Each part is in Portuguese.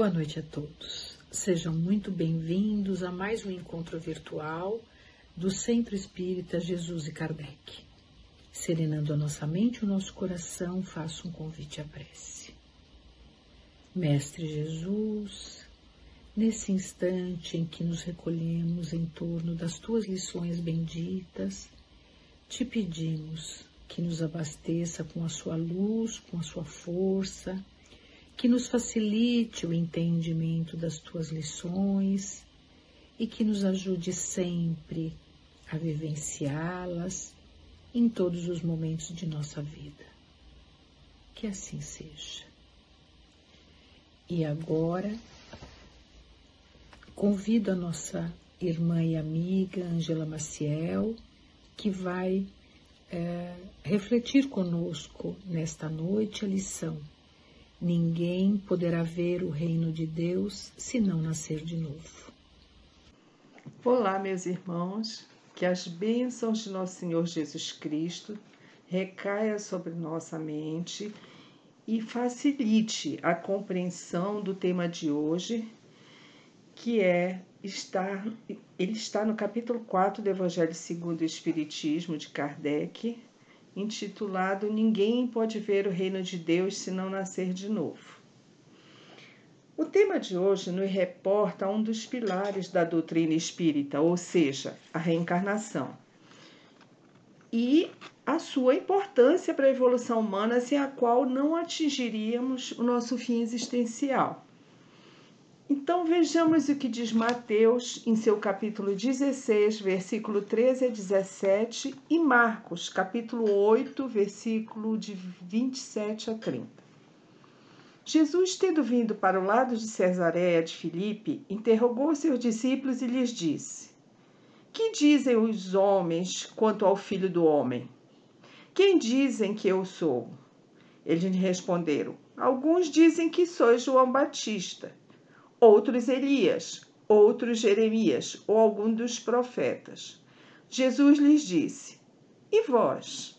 Boa noite a todos. Sejam muito bem-vindos a mais um encontro virtual do Centro Espírita Jesus e Kardec. Serenando a nossa mente e o nosso coração, faço um convite à prece. Mestre Jesus, nesse instante em que nos recolhemos em torno das tuas lições benditas, te pedimos que nos abasteça com a sua luz, com a sua força, que nos facilite o entendimento das tuas lições e que nos ajude sempre a vivenciá-las em todos os momentos de nossa vida. Que assim seja. E agora, convido a nossa irmã e amiga Angela Maciel, que vai é, refletir conosco nesta noite a lição. Ninguém poderá ver o reino de Deus se não nascer de novo. Olá, meus irmãos, que as bênçãos de nosso Senhor Jesus Cristo recaia sobre nossa mente e facilite a compreensão do tema de hoje, que é estar, ele está no capítulo 4 do Evangelho segundo o Espiritismo de Kardec, intitulado Ninguém pode ver o reino de Deus se não nascer de novo. O tema de hoje nos reporta a um dos pilares da doutrina espírita, ou seja, a reencarnação. E a sua importância para a evolução humana, sem a qual não atingiríamos o nosso fim existencial. Então vejamos o que diz Mateus em seu capítulo 16, versículo 13 a 17, e Marcos, capítulo 8, versículo de 27 a 30. Jesus, tendo vindo para o lado de Cesareia de Filipe, interrogou seus discípulos e lhes disse: Que dizem os homens quanto ao filho do homem? Quem dizem que eu sou? Eles lhe responderam: Alguns dizem que sois João Batista, outros Elias, outros Jeremias ou algum dos profetas. Jesus lhes disse: E vós?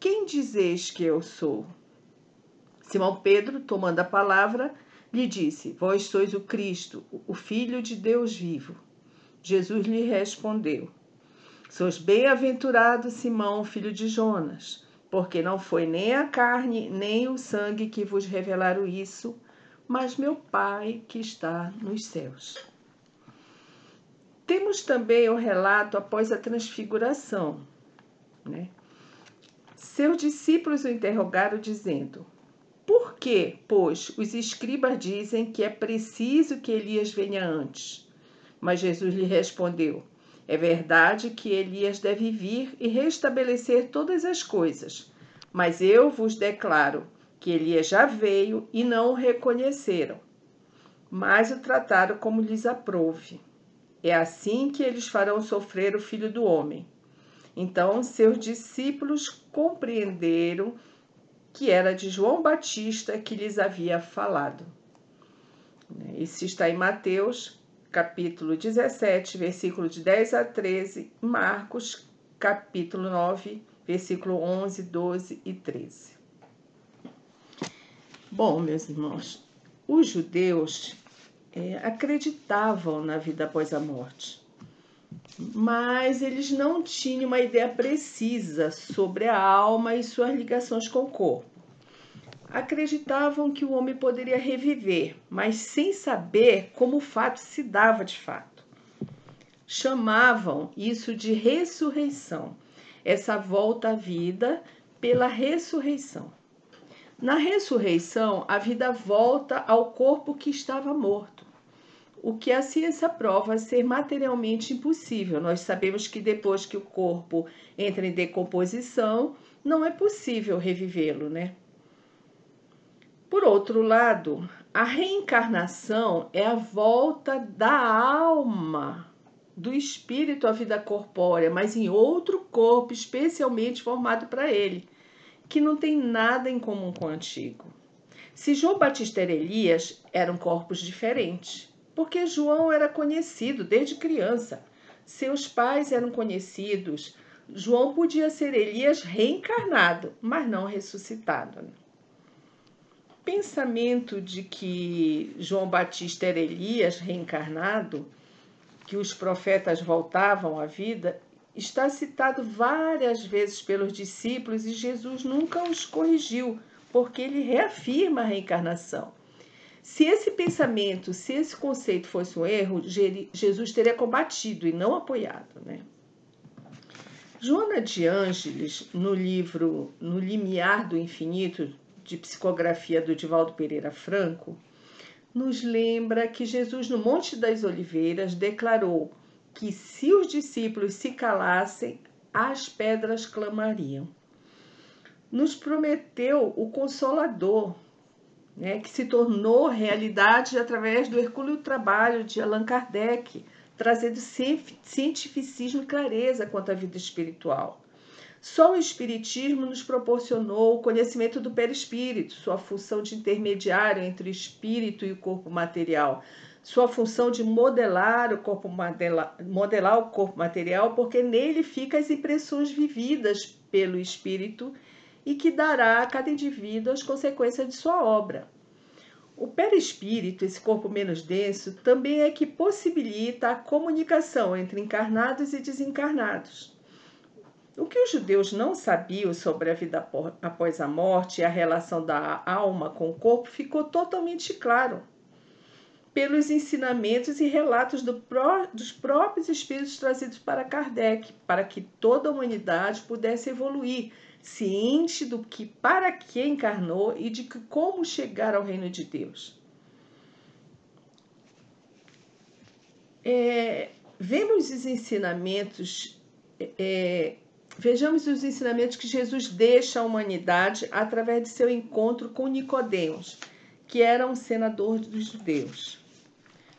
Quem dizeis que eu sou? Simão Pedro, tomando a palavra, lhe disse: Vós sois o Cristo, o Filho de Deus vivo. Jesus lhe respondeu: Sois bem-aventurado, Simão, filho de Jonas, porque não foi nem a carne nem o sangue que vos revelaram isso, mas meu Pai que está nos céus. Temos também o relato após a transfiguração. Né? Seus discípulos o interrogaram, dizendo: por que, pois, os escribas dizem que é preciso que Elias venha antes? Mas Jesus lhe respondeu: É verdade que Elias deve vir e restabelecer todas as coisas. Mas eu vos declaro que Elias já veio e não o reconheceram, mas o trataram como lhes aprouve. É assim que eles farão sofrer o filho do homem. Então seus discípulos compreenderam que era de João Batista que lhes havia falado. Isso está em Mateus, capítulo 17, versículo de 10 a 13, Marcos, capítulo 9, versículo 11, 12 e 13. Bom, meus irmãos, os judeus é, acreditavam na vida após a morte mas eles não tinham uma ideia precisa sobre a alma e suas ligações com o corpo. Acreditavam que o homem poderia reviver, mas sem saber como o fato se dava de fato. Chamavam isso de ressurreição, essa volta à vida pela ressurreição. Na ressurreição, a vida volta ao corpo que estava morto o que a ciência prova ser materialmente impossível. Nós sabemos que depois que o corpo entra em decomposição, não é possível revivê-lo, né? Por outro lado, a reencarnação é a volta da alma, do espírito à vida corpórea, mas em outro corpo especialmente formado para ele, que não tem nada em comum com o antigo. Se João Batista era Elias, eram corpos diferentes porque João era conhecido desde criança. Seus pais eram conhecidos. João podia ser Elias reencarnado, mas não ressuscitado. pensamento de que João Batista era Elias reencarnado, que os profetas voltavam à vida, está citado várias vezes pelos discípulos e Jesus nunca os corrigiu, porque ele reafirma a reencarnação. Se esse pensamento, se esse conceito fosse um erro, Jesus teria combatido e não apoiado, né? Joana de Ângeles, no livro No Limiar do Infinito, de psicografia do Divaldo Pereira Franco, nos lembra que Jesus, no Monte das Oliveiras, declarou que se os discípulos se calassem, as pedras clamariam. Nos prometeu o Consolador, né, que se tornou realidade através do hercúleo trabalho de Allan Kardec, trazendo cientificismo e clareza quanto à vida espiritual. Só o Espiritismo nos proporcionou o conhecimento do perispírito, sua função de intermediário entre o espírito e o corpo material, sua função de modelar o corpo modelar, modelar o corpo material, porque nele ficam as impressões vividas pelo espírito e que dará a cada indivíduo as consequências de sua obra. O perispírito, esse corpo menos denso, também é que possibilita a comunicação entre encarnados e desencarnados. O que os judeus não sabiam sobre a vida após a morte e a relação da alma com o corpo ficou totalmente claro pelos ensinamentos e relatos do pró dos próprios espíritos trazidos para Kardec, para que toda a humanidade pudesse evoluir, ciente do que para que encarnou e de que como chegar ao reino de Deus. É, vemos os ensinamentos é, Vejamos os ensinamentos que Jesus deixa à humanidade através de seu encontro com Nicodemos, que era um senador dos judeus.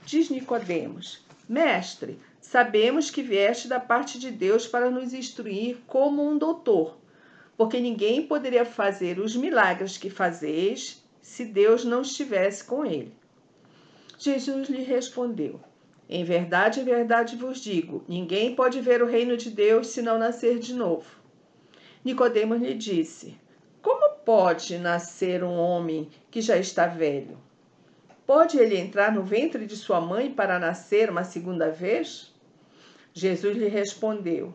Diz Nicodemos: Mestre, sabemos que vieste da parte de Deus para nos instruir como um doutor, porque ninguém poderia fazer os milagres que fazeis se Deus não estivesse com ele. Jesus lhe respondeu: em verdade, em verdade vos digo: ninguém pode ver o reino de Deus se não nascer de novo. Nicodemos lhe disse: Como pode nascer um homem que já está velho? Pode ele entrar no ventre de sua mãe para nascer uma segunda vez? Jesus lhe respondeu: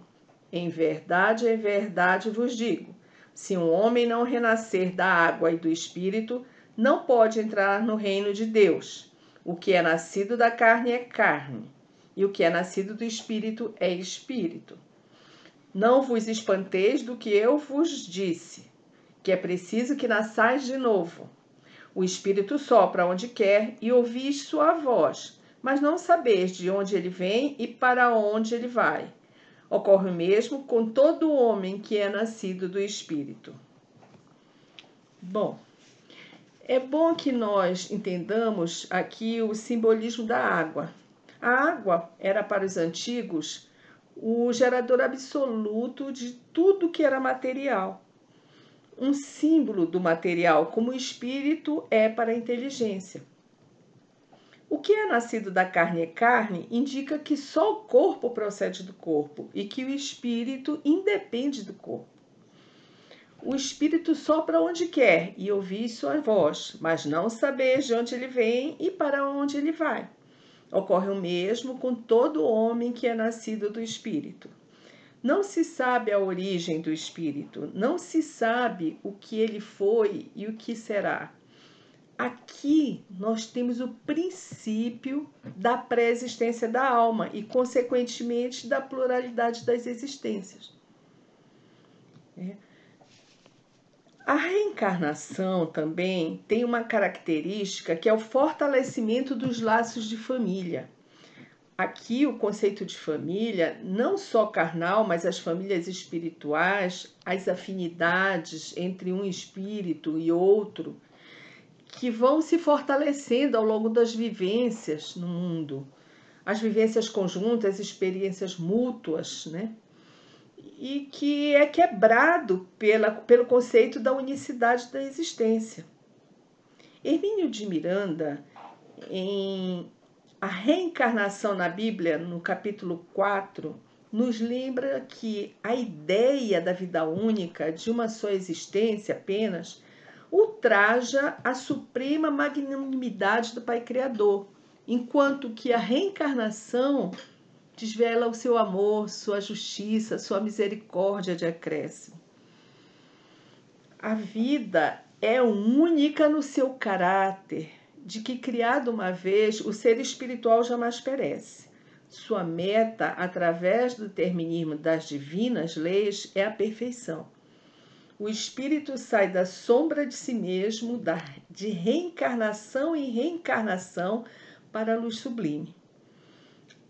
Em verdade, em verdade vos digo: se um homem não renascer da água e do espírito, não pode entrar no reino de Deus. O que é nascido da carne é carne, e o que é nascido do espírito é espírito. Não vos espanteis do que eu vos disse, que é preciso que nasçais de novo. O espírito sopra onde quer e ouvis sua voz, mas não sabeis de onde ele vem e para onde ele vai. Ocorre o mesmo com todo homem que é nascido do espírito. Bom, é bom que nós entendamos aqui o simbolismo da água. A água era para os antigos o gerador absoluto de tudo que era material. Um símbolo do material, como o espírito é para a inteligência. O que é nascido da carne é carne indica que só o corpo procede do corpo e que o espírito independe do corpo. O Espírito sopra onde quer e ouvi sua voz, mas não saber de onde ele vem e para onde ele vai. Ocorre o mesmo com todo homem que é nascido do Espírito. Não se sabe a origem do Espírito, não se sabe o que ele foi e o que será. Aqui nós temos o princípio da pré-existência da alma e, consequentemente, da pluralidade das existências. É. A reencarnação também tem uma característica que é o fortalecimento dos laços de família. Aqui, o conceito de família, não só carnal, mas as famílias espirituais, as afinidades entre um espírito e outro, que vão se fortalecendo ao longo das vivências no mundo. As vivências conjuntas, as experiências mútuas, né? e que é quebrado pela, pelo conceito da unicidade da existência. Hermínio de Miranda, em A Reencarnação na Bíblia, no capítulo 4, nos lembra que a ideia da vida única, de uma só existência apenas, ultraja a suprema magnanimidade do Pai Criador, enquanto que a reencarnação desvela o seu amor, sua justiça, sua misericórdia de acréscimo. A vida é única no seu caráter, de que, criado uma vez, o ser espiritual jamais perece. Sua meta, através do determinismo das divinas leis, é a perfeição. O espírito sai da sombra de si mesmo, de reencarnação em reencarnação, para a luz sublime.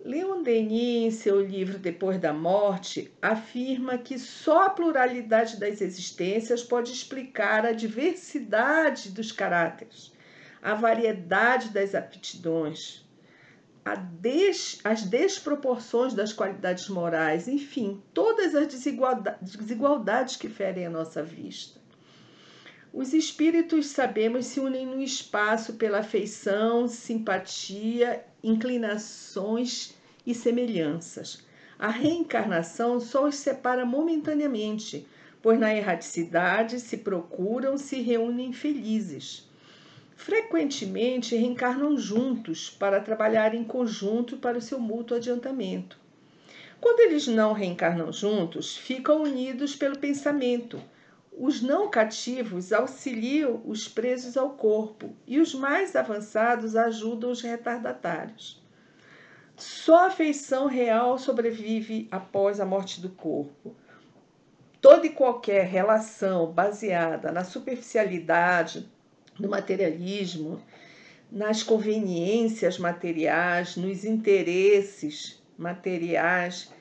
Leon Denis, em seu livro Depois da Morte, afirma que só a pluralidade das existências pode explicar a diversidade dos caráteres, a variedade das aptidões, des, as desproporções das qualidades morais, enfim, todas as desigualdades, que ferem a nossa vista. Os espíritos, sabemos, se unem no espaço pela afeição, simpatia, inclinações e semelhanças. A reencarnação só os separa momentaneamente, pois na erraticidade se procuram, se reúnem felizes. Frequentemente reencarnam juntos para trabalhar em conjunto para o seu mútuo adiantamento. Quando eles não reencarnam juntos, ficam unidos pelo pensamento. Os não cativos auxiliam os presos ao corpo e os mais avançados ajudam os retardatários. Só a afeição real sobrevive após a morte do corpo. Toda e qualquer relação baseada na superficialidade, no materialismo, nas conveniências materiais, nos interesses materiais,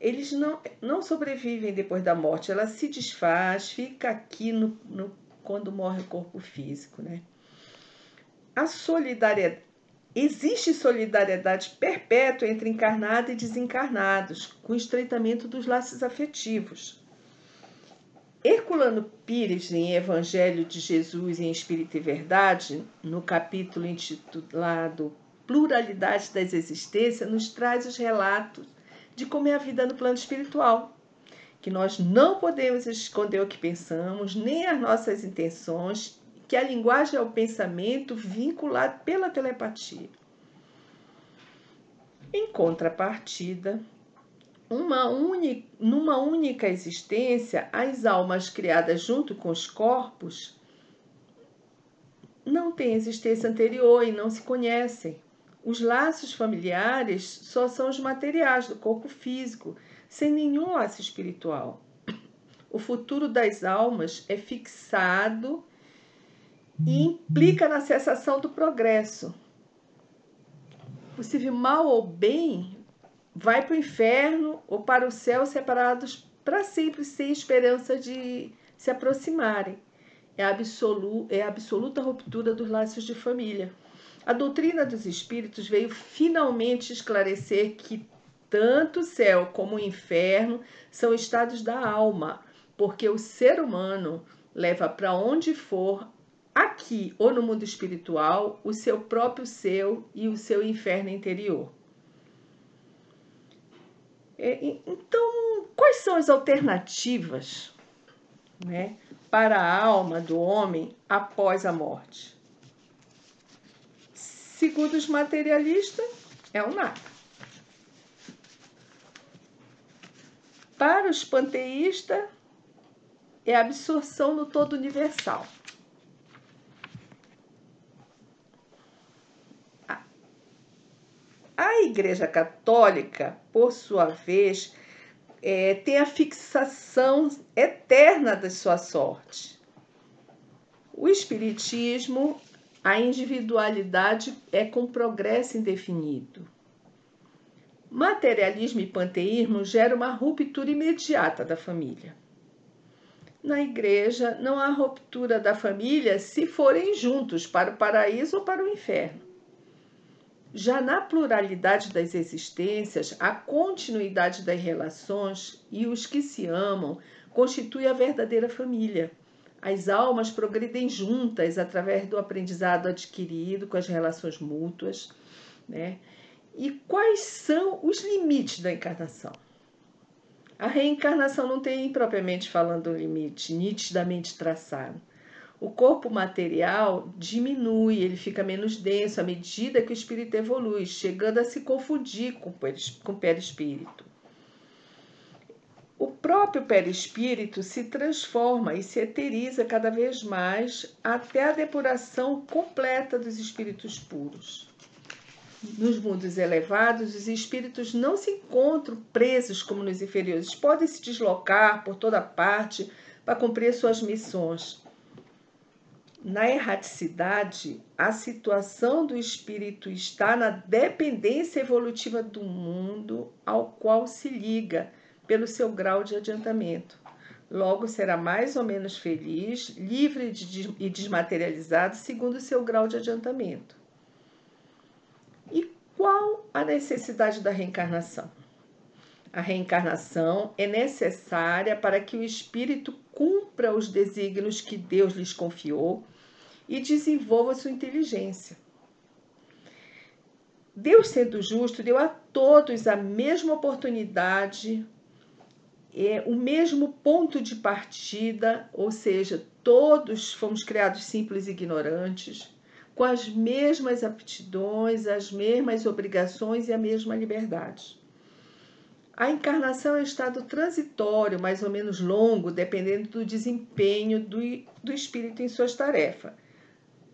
eles não, não sobrevivem depois da morte, ela se desfaz, fica aqui no, no quando morre o corpo físico. Né? A solidariedade, Existe solidariedade perpétua entre encarnados e desencarnados, com estreitamento dos laços afetivos. Herculano Pires, em Evangelho de Jesus em Espírito e Verdade, no capítulo intitulado Pluralidade das Existências, nos traz os relatos de como é a vida no plano espiritual. Que nós não podemos esconder o que pensamos, nem as nossas intenções, que a linguagem é o pensamento vinculado pela telepatia. Em contrapartida, uma numa única existência, as almas criadas junto com os corpos não têm existência anterior e não se conhecem. Os laços familiares só são os materiais do corpo físico, sem nenhum laço espiritual. O futuro das almas é fixado e implica na cessação do progresso. Possível mal ou bem vai para o inferno ou para o céu separados para sempre, sem esperança de se aproximarem. É absolu é a absoluta ruptura dos laços de família. A doutrina dos espíritos veio finalmente esclarecer que tanto o céu como o inferno são estados da alma, porque o ser humano leva para onde for aqui ou no mundo espiritual o seu próprio céu e o seu inferno interior. É, então, quais são as alternativas né, para a alma do homem após a morte? Segundo os materialistas, é o nada. Para os panteístas, é a absorção no todo universal. A Igreja Católica, por sua vez, é, tem a fixação eterna da sua sorte. O Espiritismo, a individualidade é com progresso indefinido. Materialismo e panteísmo geram uma ruptura imediata da família. Na igreja, não há ruptura da família se forem juntos para o paraíso ou para o inferno. Já na pluralidade das existências, a continuidade das relações e os que se amam constitui a verdadeira família. As almas progridem juntas através do aprendizado adquirido com as relações mútuas. Né? E quais são os limites da encarnação? A reencarnação não tem propriamente falando um limite nitidamente traçado. O corpo material diminui, ele fica menos denso à medida que o espírito evolui, chegando a se confundir com o perispírito. O próprio perispírito se transforma e se eteriza cada vez mais até a depuração completa dos espíritos puros. Nos mundos elevados, os espíritos não se encontram presos como nos inferiores, podem se deslocar por toda parte para cumprir suas missões. Na erraticidade, a situação do espírito está na dependência evolutiva do mundo ao qual se liga pelo seu grau de adiantamento. Logo será mais ou menos feliz, livre e desmaterializado segundo o seu grau de adiantamento. E qual a necessidade da reencarnação? A reencarnação é necessária para que o espírito cumpra os desígnios que Deus lhes confiou e desenvolva sua inteligência. Deus, sendo justo, deu a todos a mesma oportunidade é o mesmo ponto de partida, ou seja, todos fomos criados simples e ignorantes, com as mesmas aptidões, as mesmas obrigações e a mesma liberdade. A encarnação é um estado transitório, mais ou menos longo, dependendo do desempenho do, do espírito em suas tarefas.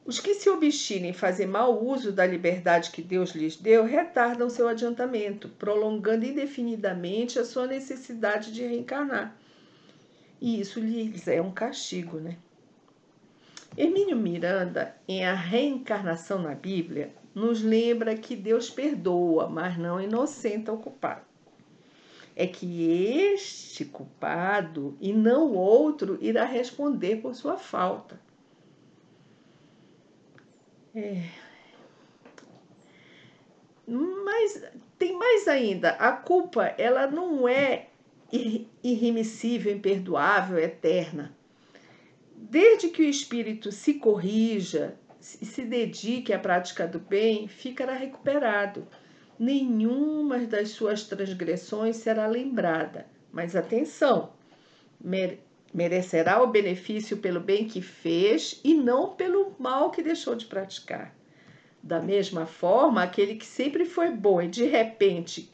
Os que se obstinem em fazer mau uso da liberdade que Deus lhes deu retardam seu adiantamento, prolongando indefinidamente a sua necessidade de reencarnar. E isso lhes é um castigo, né? Hermínio Miranda, em A Reencarnação na Bíblia, nos lembra que Deus perdoa, mas não inocenta o culpado. É que este culpado e não outro irá responder por sua falta. É. Mas tem mais ainda. A culpa, ela não é irremissível, imperdoável, eterna. Desde que o espírito se corrija e se dedique à prática do bem, ficará recuperado. Nenhuma das suas transgressões será lembrada. Mas atenção, merecerá o benefício pelo bem que fez e não pelo mal que deixou de praticar. Da mesma forma, aquele que sempre foi bom e de repente,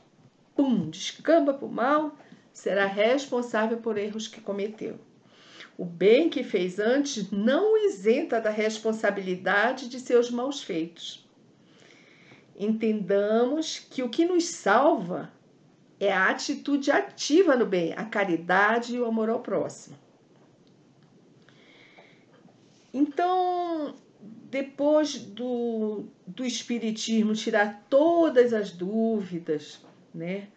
pum, descamba para o mal, será responsável por erros que cometeu. O bem que fez antes não isenta da responsabilidade de seus maus feitos. Entendamos que o que nos salva é a atitude ativa no bem, a caridade e o amor ao próximo. Então, depois do, do Espiritismo tirar todas as dúvidas, né?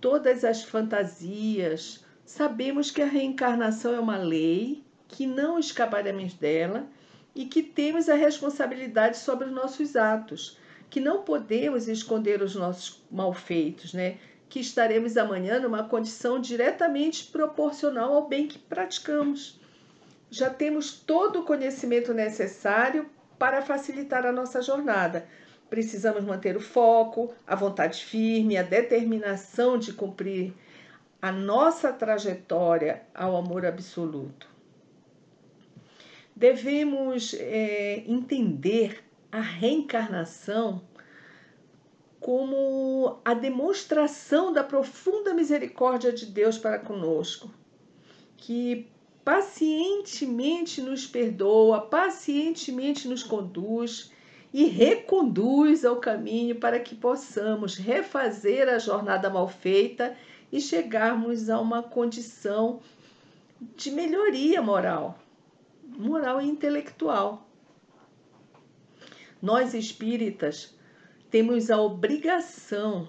todas as fantasias, sabemos que a reencarnação é uma lei, que não escaparemos dela e que temos a responsabilidade sobre os nossos atos, que não podemos esconder os nossos malfeitos, né? que estaremos amanhã numa condição diretamente proporcional ao bem que praticamos já temos todo o conhecimento necessário para facilitar a nossa jornada. Precisamos manter o foco, a vontade firme, a determinação de cumprir a nossa trajetória ao amor absoluto. Devemos é, entender a reencarnação como a demonstração da profunda misericórdia de Deus para conosco, que pacientemente nos perdoa, pacientemente nos conduz e reconduz ao caminho para que possamos refazer a jornada mal feita e chegarmos a uma condição de melhoria moral, moral e intelectual. Nós espíritas temos a obrigação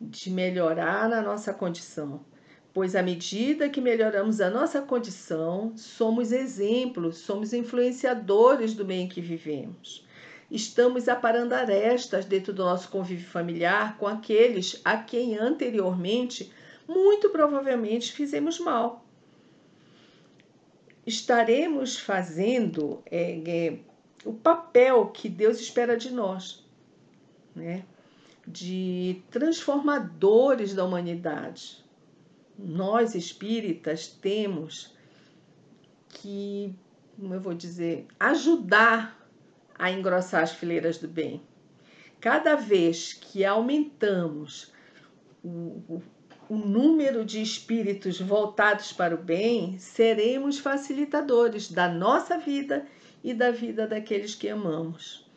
de melhorar na nossa condição pois à medida que melhoramos a nossa condição, somos exemplos, somos influenciadores do meio em que vivemos. Estamos aparando arestas dentro do nosso convívio familiar com aqueles a quem anteriormente, muito provavelmente, fizemos mal. Estaremos fazendo é, é, o papel que Deus espera de nós, né? de transformadores da humanidade nós espíritas temos que como eu vou dizer, ajudar a engrossar as fileiras do bem. Cada vez que aumentamos o, o, o número de espíritos voltados para o bem, seremos facilitadores da nossa vida e da vida daqueles que amamos.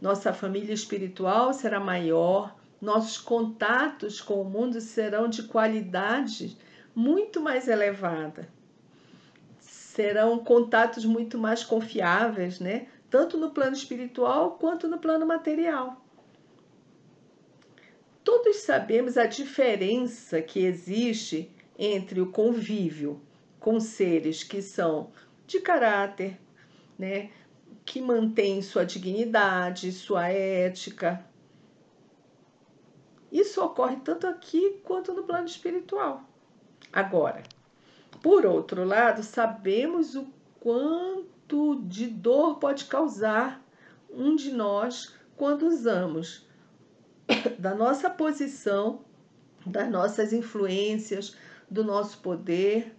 Nossa família espiritual será maior, nossos contatos com o mundo serão de qualidade muito mais elevada. Serão contatos muito mais confiáveis, né? Tanto no plano espiritual quanto no plano material. Todos sabemos a diferença que existe entre o convívio com seres que são de caráter, né, que mantêm sua dignidade, sua ética. Isso ocorre tanto aqui quanto no plano espiritual. Agora, por outro lado, sabemos o quanto de dor pode causar um de nós quando usamos da nossa posição, das nossas influências, do nosso poder,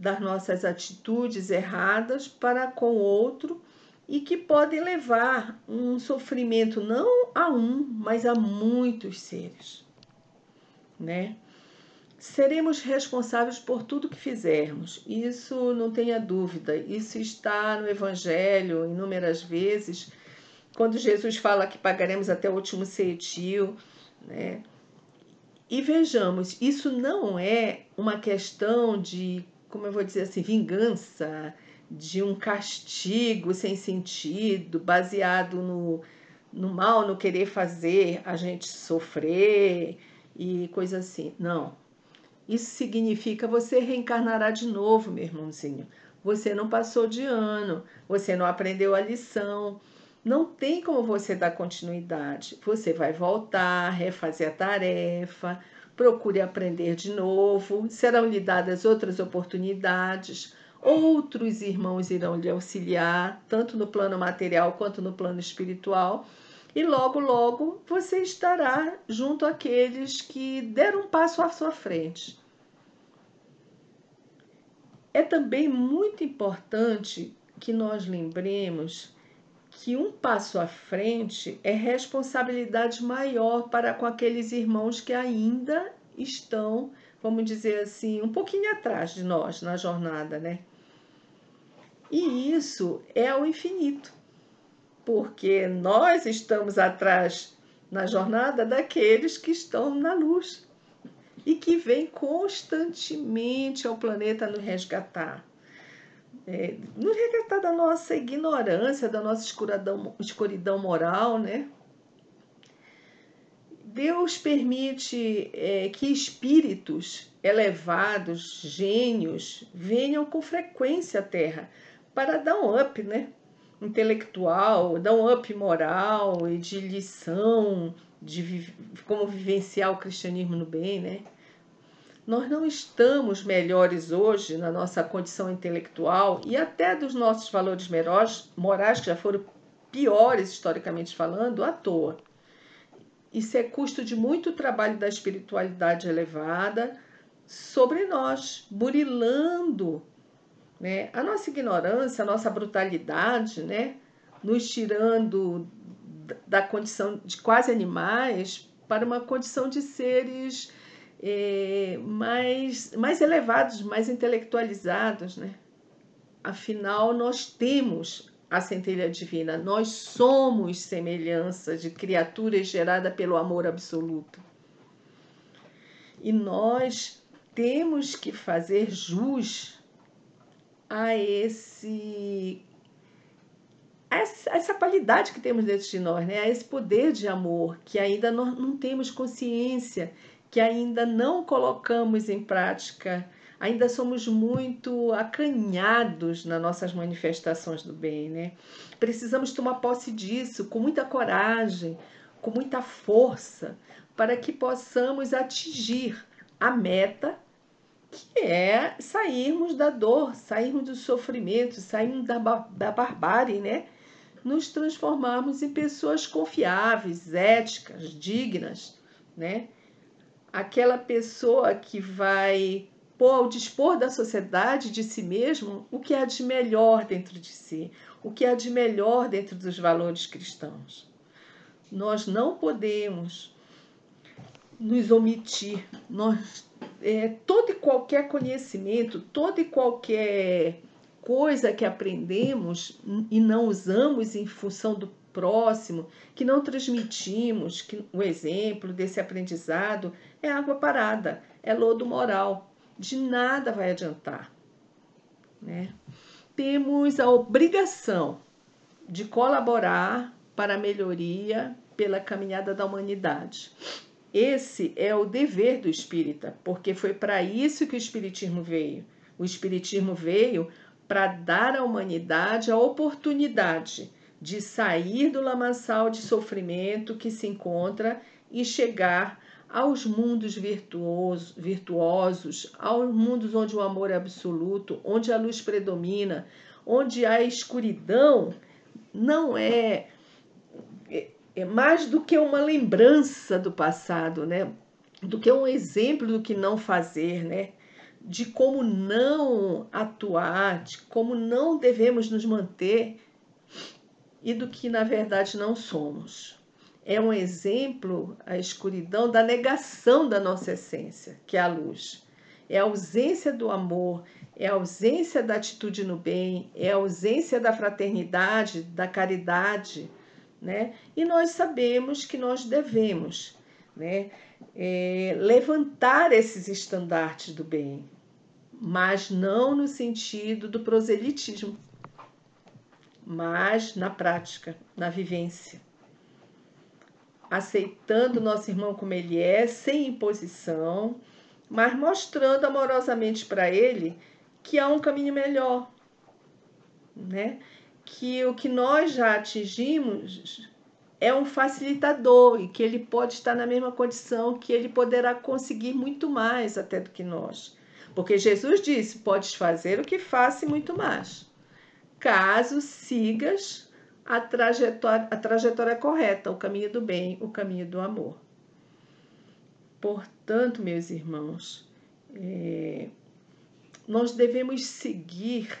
das nossas atitudes erradas para com o outro e que podem levar um sofrimento não a um, mas a muitos seres, né? Seremos responsáveis por tudo que fizermos, isso não tenha dúvida, isso está no Evangelho inúmeras vezes quando Jesus fala que pagaremos até o último cetil, né? E vejamos, isso não é uma questão de, como eu vou dizer assim, vingança, de um castigo sem sentido, baseado no, no mal, no querer fazer a gente sofrer e coisa assim. Não. Isso significa você reencarnará de novo, meu irmãozinho. Você não passou de ano, você não aprendeu a lição, não tem como você dar continuidade. Você vai voltar, refazer a tarefa, procure aprender de novo, serão lhe dadas outras oportunidades. Outros irmãos irão lhe auxiliar, tanto no plano material quanto no plano espiritual, e logo, logo você estará junto àqueles que deram um passo à sua frente. É também muito importante que nós lembremos que um passo à frente é responsabilidade maior para com aqueles irmãos que ainda estão, vamos dizer assim, um pouquinho atrás de nós na jornada, né? E isso é o infinito, porque nós estamos atrás na jornada daqueles que estão na luz e que vêm constantemente ao planeta nos resgatar é, nos resgatar da nossa ignorância, da nossa escuridão, escuridão moral, né? Deus permite é, que espíritos elevados, gênios, venham com frequência à Terra para dar um up, né? Intelectual, dar um up moral e de lição de como vivenciar o cristianismo no bem, né? Nós não estamos melhores hoje na nossa condição intelectual e até dos nossos valores morais, que já foram piores historicamente falando, à toa. Isso é custo de muito trabalho da espiritualidade elevada sobre nós, burilando né? a nossa ignorância, a nossa brutalidade, né? nos tirando da condição de quase animais para uma condição de seres é, mais, mais elevados, mais intelectualizados, né? Afinal, nós temos a centelha divina, nós somos semelhança de criaturas geradas pelo amor absoluto. E nós temos que fazer jus a esse a essa qualidade que temos dentro de nós, né? a esse poder de amor que ainda não temos consciência que ainda não colocamos em prática, ainda somos muito acanhados nas nossas manifestações do bem, né? Precisamos tomar posse disso com muita coragem, com muita força, para que possamos atingir a meta que é sairmos da dor, sairmos do sofrimento, sairmos da, da barbárie, né? Nos transformarmos em pessoas confiáveis, éticas, dignas, né? Aquela pessoa que vai pôr ao dispor da sociedade de si mesmo o que há de melhor dentro de si, o que há de melhor dentro dos valores cristãos. Nós não podemos nos omitir. Nós, é, todo e qualquer conhecimento, toda e qualquer coisa que aprendemos e não usamos em função do próximo, que não transmitimos que o exemplo desse aprendizado é água parada, é lodo moral. De nada vai adiantar. Né? Temos a obrigação de colaborar para a melhoria pela caminhada da humanidade. Esse é o dever do espírita, porque foi para isso que o espiritismo veio. O espiritismo veio para dar à humanidade a oportunidade de sair do lamaçal de sofrimento que se encontra e chegar aos mundos virtuosos, virtuosos, aos mundos onde o amor é absoluto, onde a luz predomina, onde a escuridão não é é mais do que uma lembrança do passado, né? Do que um exemplo do que não fazer, né? De como não atuar, de como não devemos nos manter e do que na verdade não somos. É um exemplo, a escuridão, da negação da nossa essência, que é a luz. É a ausência do amor, é a ausência da atitude no bem, é a ausência da fraternidade, da caridade né? E nós sabemos que nós devemos, né? É, levantar esses estandartes do bem, mas não no sentido do proselitismo, mas na prática, na vivência. Aceitando nosso irmão como ele é, sem imposição, mas mostrando amorosamente para ele que há um caminho melhor, né? que o que nós já atingimos é um facilitador e que ele pode estar na mesma condição, que ele poderá conseguir muito mais até do que nós. Porque Jesus disse: Podes fazer o que faça e muito mais, caso sigas a trajetória, a trajetória correta, o caminho do bem, o caminho do amor. Portanto, meus irmãos, é, nós devemos seguir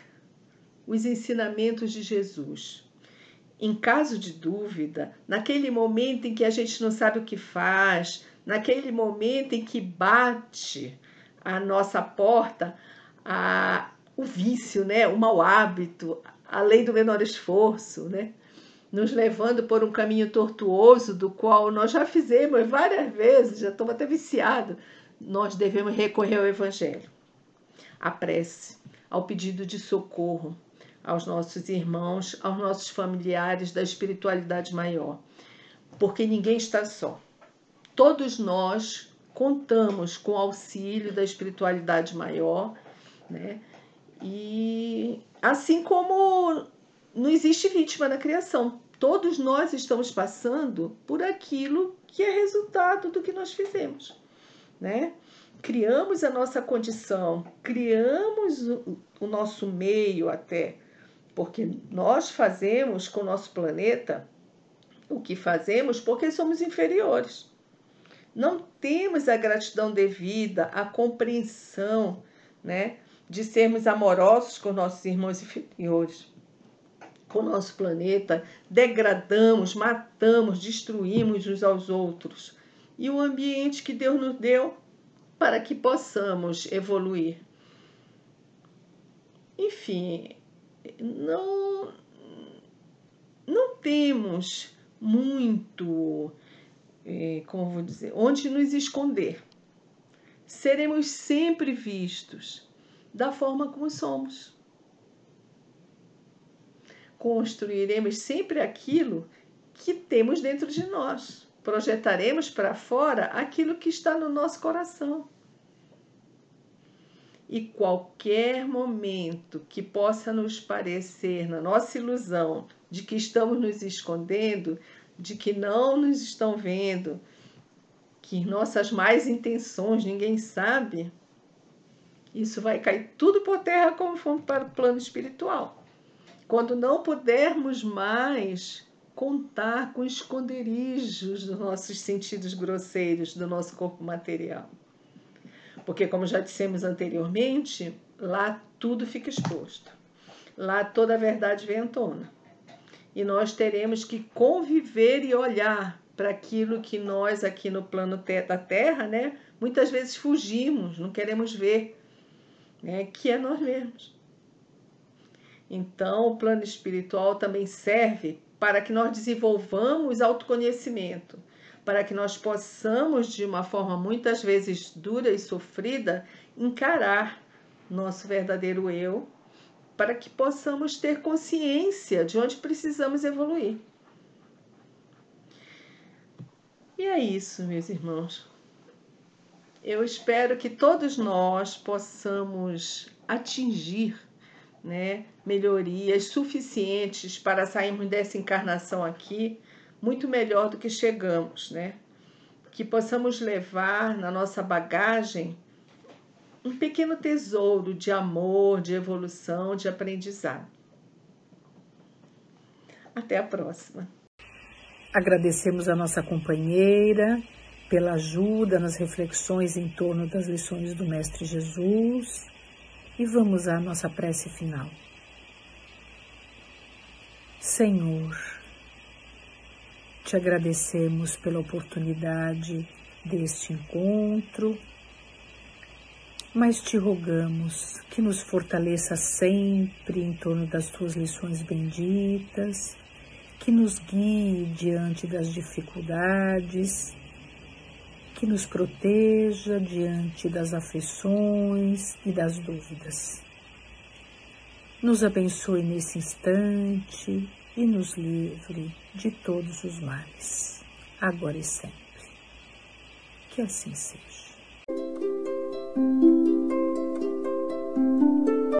os ensinamentos de Jesus. Em caso de dúvida, naquele momento em que a gente não sabe o que faz, naquele momento em que bate a nossa porta a, o vício, né? o mau hábito, a lei do menor esforço, né? Nos levando por um caminho tortuoso, do qual nós já fizemos várias vezes, já estamos até viciados, nós devemos recorrer ao Evangelho, à prece, ao pedido de socorro, aos nossos irmãos, aos nossos familiares da espiritualidade maior, porque ninguém está só. Todos nós contamos com o auxílio da espiritualidade maior, né? E assim como não existe vítima na criação, todos nós estamos passando por aquilo que é resultado do que nós fizemos, né? Criamos a nossa condição, criamos o nosso meio até, porque nós fazemos com o nosso planeta o que fazemos porque somos inferiores. Não temos a gratidão devida, a compreensão, né, de sermos amorosos com nossos irmãos inferiores, com o nosso planeta, degradamos, matamos, destruímos uns aos outros. E o ambiente que Deus nos deu para que possamos evoluir. Enfim, não, não temos muito, é, como vou dizer, onde nos esconder. Seremos sempre vistos da forma como somos. Construiremos sempre aquilo que temos dentro de nós. Projetaremos para fora aquilo que está no nosso coração e qualquer momento que possa nos parecer, na nossa ilusão, de que estamos nos escondendo, de que não nos estão vendo, que nossas mais intenções ninguém sabe, isso vai cair tudo por terra como fomos para o plano espiritual. Quando não pudermos mais contar com esconderijos dos nossos sentidos grosseiros, do nosso corpo material Porque, como já dissemos anteriormente, lá tudo fica exposto. Lá toda a verdade vem à tona. E nós teremos que conviver e olhar para aquilo que nós aqui no plano da Terra, né, muitas vezes fugimos, não queremos ver, né, que é nós mesmos. Então, o plano espiritual também serve para que nós desenvolvamos autoconhecimento, para que nós possamos, de uma forma muitas vezes dura e sofrida, encarar nosso verdadeiro eu, para que possamos ter consciência de onde precisamos evoluir. E é isso, meus irmãos. Eu espero que todos nós possamos atingir né, melhorias suficientes para sairmos dessa encarnação aqui muito melhor do que chegamos, né? Que possamos levar na nossa bagagem um pequeno tesouro de amor, de evolução, de aprendizado. Até a próxima. Agradecemos a nossa companheira pela ajuda nas reflexões em torno das lições do Mestre Jesus e vamos à nossa prece final. Senhor, te agradecemos pela oportunidade deste encontro, mas te rogamos que nos fortaleça sempre em torno das tuas lições benditas, que nos guie diante das dificuldades que nos proteja diante das aflições e das dúvidas. Nos abençoe nesse instante e nos livre de todos os males, agora e sempre. Que assim seja.